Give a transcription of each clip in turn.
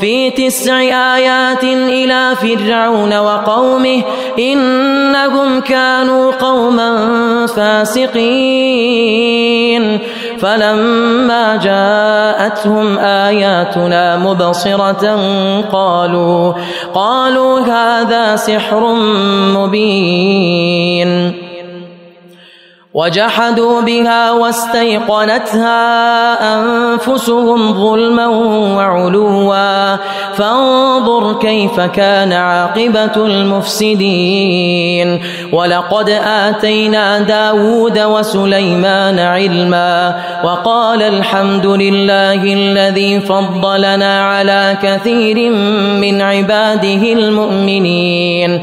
في تسع آيات إلى فرعون وقومه إنهم كانوا قوما فاسقين. فلما جاءتهم آياتنا مبصرة قالوا قالوا هذا سحر مبين. وجحدوا بها واستيقنتها أنفسهم ظلما وعلوا. فانظر كيف كان عاقبة المفسدين. ولقد آتينا داود وسليمان علما. وقال الحمد لله الذي فضلنا على كثير من عباده المؤمنين.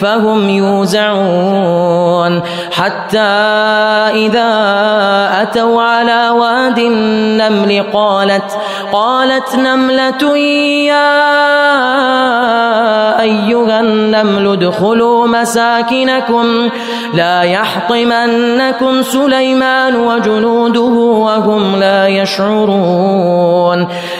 فهم يوزعون. حتى إذا أتوا على واد النمل قالت قالت نملة يا أيها النمل ادخلوا مساكنكم. لا يحطمنكم سليمان وجنوده وهم لا يشعرون.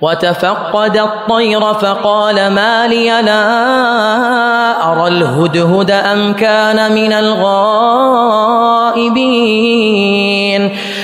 وتفقد الطير فقال ما لي لا أرى الهدهد أم كان من الغائبين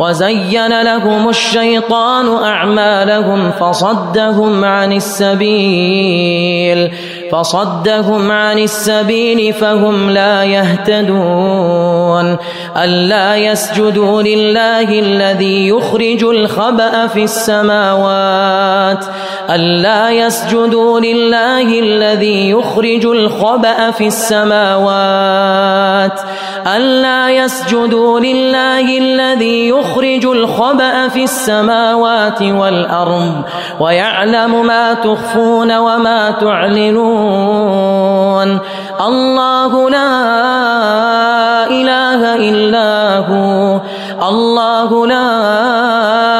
وزين لهم الشيطان أعمالهم فصدهم عن السبيل فصدهم عن السبيل فهم لا يهتدون. ألا يسجدوا لله الذي يخرج الخبأ في السماوات ألا يسجدوا لله الذي يخرج الخبأ في السماوات. ألا يسجدوا لله الذي يخرج الخبأ في السماوات والأرض ويعلم ما تخفون وما تعلنون. الله لا إله إلا هو. الله لا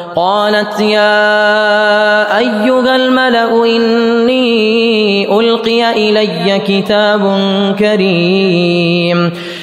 قالت يا أيها الملأ إني ألقي إلي كتاب كريم.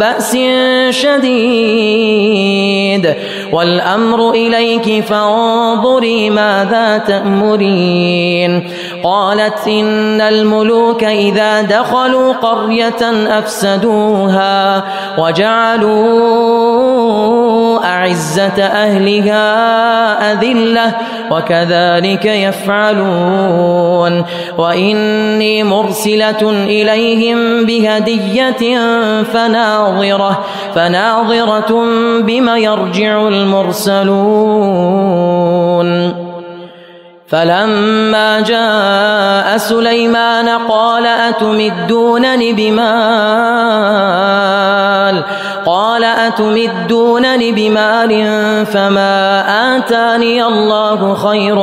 بأس شديد والأمر إليك فانظري ماذا تأمرين قالت إن الملوك إذا دخلوا قرية أفسدوها وجعلوا أعزة أهلها أذلة وكذلك يفعلون. وإني مرسلة إليهم بهدية فناظرة فناظرة بما يرجع المرسلون. فلما جاء سليمان قال أتمدونني بمال قال أتمدونني بمال فما آتاني الله خير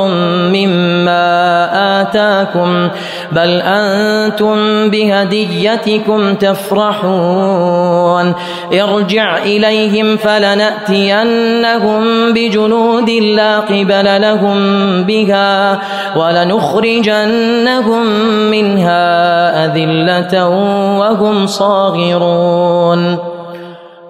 مما آتاكم بل أنتم بهديتكم تفرحون. ارجع إليهم فلنأتينهم بجنود لا قبل لهم بها ولنخرجنهم منها أذلة وهم صاغرون.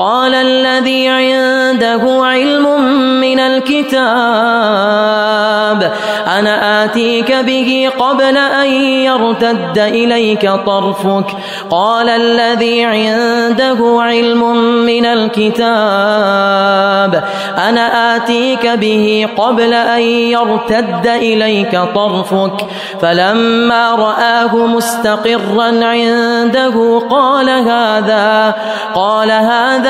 قال الذي عنده علم من الكتاب أنا آتيك به قبل أن يرتد إليك طرفك. قال الذي عنده علم من الكتاب أنا آتيك به قبل أن يرتد إليك طرفك. فلما رآه مستقرا عنده قال هذا قال هذا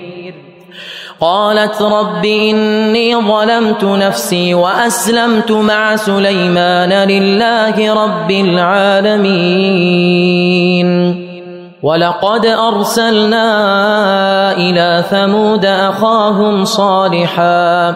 قالت رب إني ظلمت نفسي وأسلمت مع سليمان لله رب العالمين. ولقد أرسلنا إلى ثمود أخاهم صالحا.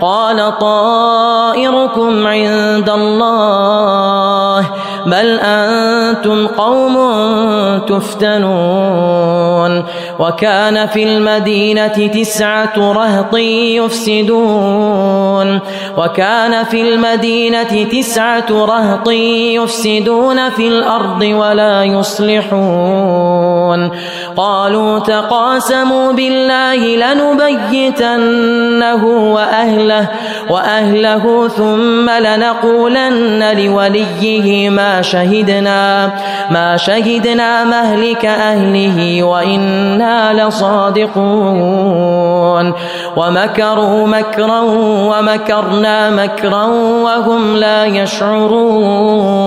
قال طائركم عند الله. بل أنتم قوم تفتنون وكان في المدينة تسعة رهط يفسدون وكان في المدينة تسعة رهط يفسدون في الأرض ولا يصلحون قالوا تقاسموا بالله لنبيتنه وأهله وأهله ثم لنقولن لوليه ما شهدنا ما شهدنا مهلك أهله وإنا لصادقون. ومكروا مكرا ومكرنا مكرا وهم لا يشعرون.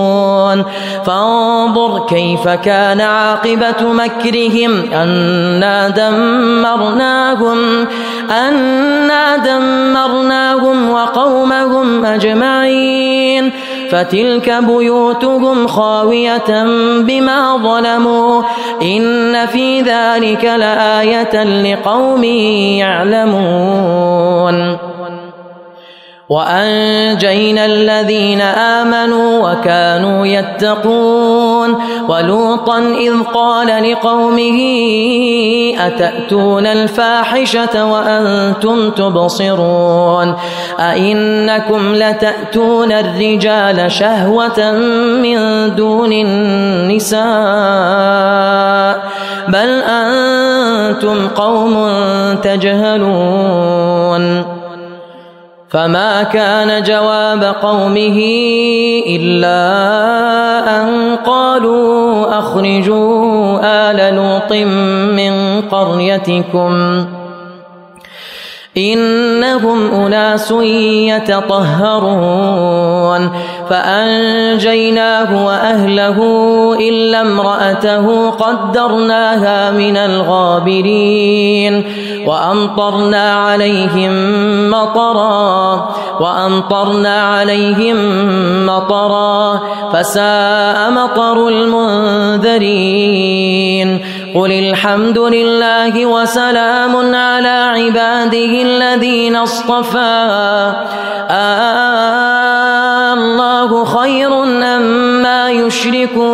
فانظر كيف كان عاقبة مكرهم أنا دمرناهم أنا دمرناهم وقومهم أجمعين. فتلك بيوتهم خاوية بما ظلموا إن في ذلك لآية لقوم يعلمون وأنجينا الذين آمنوا وكانوا يتقون ولوطا إذ قال لقومه أتأتون الفاحشة وأنتم تبصرون أئنكم لتأتون الرجال شهوة من دون النساء بل أنتم قوم تجهلون فما كان جواب قومه إلا أن قالوا أخرجوا آل لوط من قريتكم إنهم أناس يتطهرون فأنجيناه وأهله إلا امرأته قدرناها من الغابرين وأمطرنا عليهم مطرا وأمطرنا عليهم مطرا فساء مطر المنذرين قل الحمد لله وسلام على عباده الذين اصطفى آه الله خير أما يشركون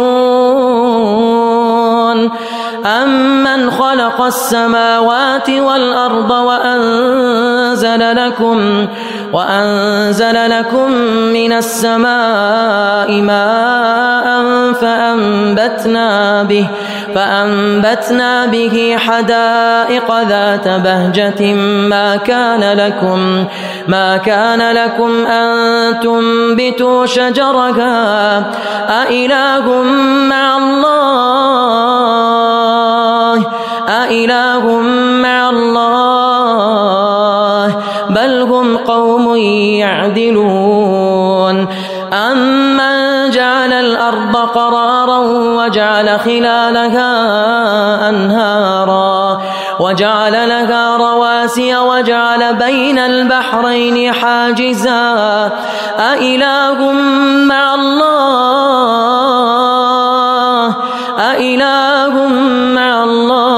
أمن خلق السماوات والأرض وأنزل لكم وأنزل لكم من السماء ماء فأنبتنا به فأنبتنا به حدائق ذات بهجة ما كان لكم ما كان لكم أن تنبتوا شجرها أإله مع الله أإله مع الله بل هم قوم يعدلون أمن جعل الأرض قرارا وجعل خلالها أنهارا وجعل لها رواسي وجعل بين البحرين حاجزا أإله مع الله أإله مع الله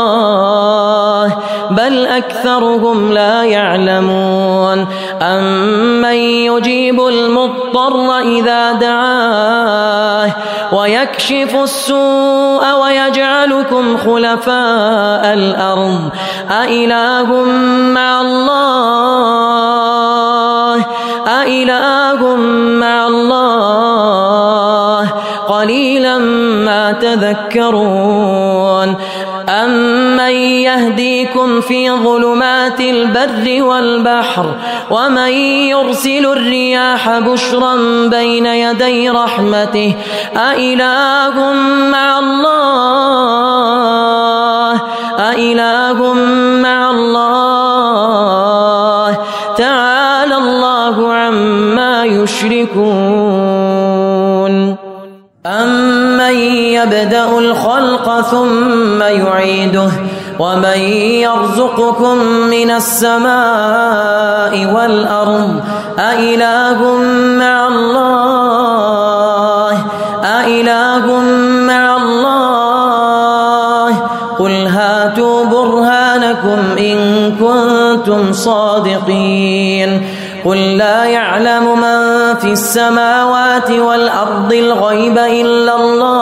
أكثرهم لا يعلمون. أمن يجيب المضطر إذا دعاه ويكشف السوء ويجعلكم خلفاء الأرض؟ أإله مع الله؟ أإله مع الله؟ قليلا ما تذكرون. أمن يهديكم في ظلمات البر والبحر ومن يرسل الرياح بشرا بين يدي رحمته؟ أإله مع الله ثم يعيده ومن يرزقكم من السماء والأرض أإله مع الله أإله مع الله قل هاتوا برهانكم إن كنتم صادقين قل لا يعلم من في السماوات والأرض الغيب إلا الله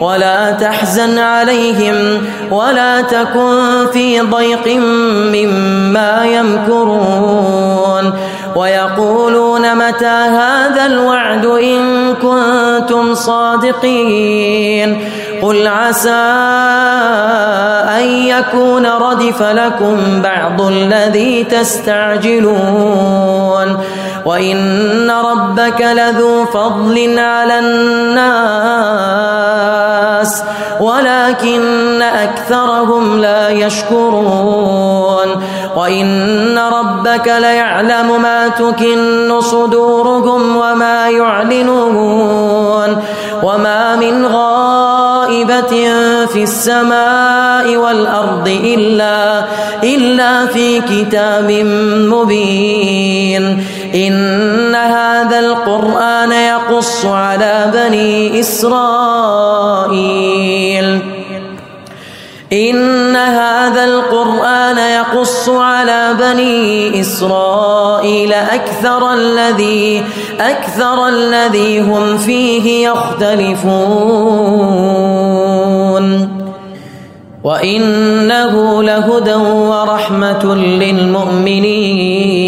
ولا تحزن عليهم ولا تكن في ضيق مما يمكرون ويقولون متى هذا الوعد إن كنتم صادقين قل عسى أن يكون ردف لكم بعض الذي تستعجلون وإن ربك لذو فضل على الناس ولكن أكثرهم لا يشكرون. وإن ربك ليعلم ما تكن صدورهم وما يعلنون. وما من غائبة في السماء والأرض إلا إلا في كتاب مبين. إن هذا القرآن يقص على بني إسرائيل. إن هذا القرآن يقص على بني إسرائيل أكثر الذي أكثر الذي هم فيه يختلفون. وإنه لهدى ورحمة للمؤمنين.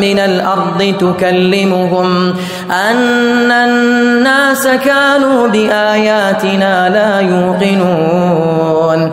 من الأرض تكلمهم أن الناس كانوا بآياتنا لا يوقنون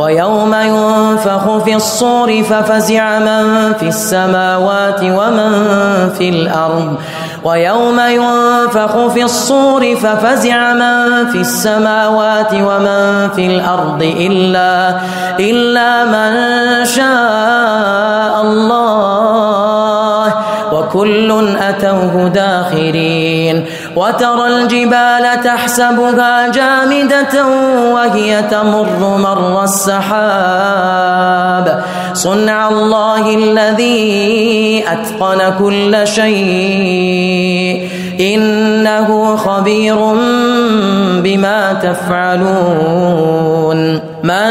ويوم ينفخ في الصور ففزع من في السماوات ومن في الأرض. ويوم ينفخ في الصور ففزع من في السماوات ومن في الأرض إلا إلا من شاء الله. وكل أتوه داخرين. وترى الجبال تحسبها جامدة وهي تمر مر السحاب. صنع الله الذي أتقن كل شيء. إنه خبير بما تفعلون. من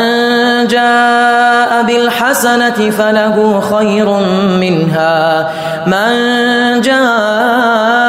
جاء بالحسنة فله خير منها. من جاء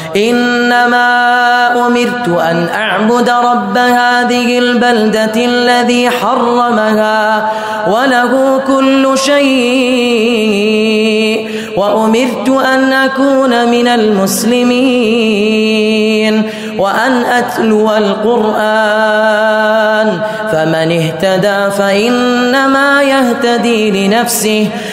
إنما أمرت أن أعبد رب هذه البلدة الذي حرمها وله كل شيء وأمرت أن أكون من المسلمين وأن أتلو القرآن فمن اهتدى فإنما يهتدي لنفسه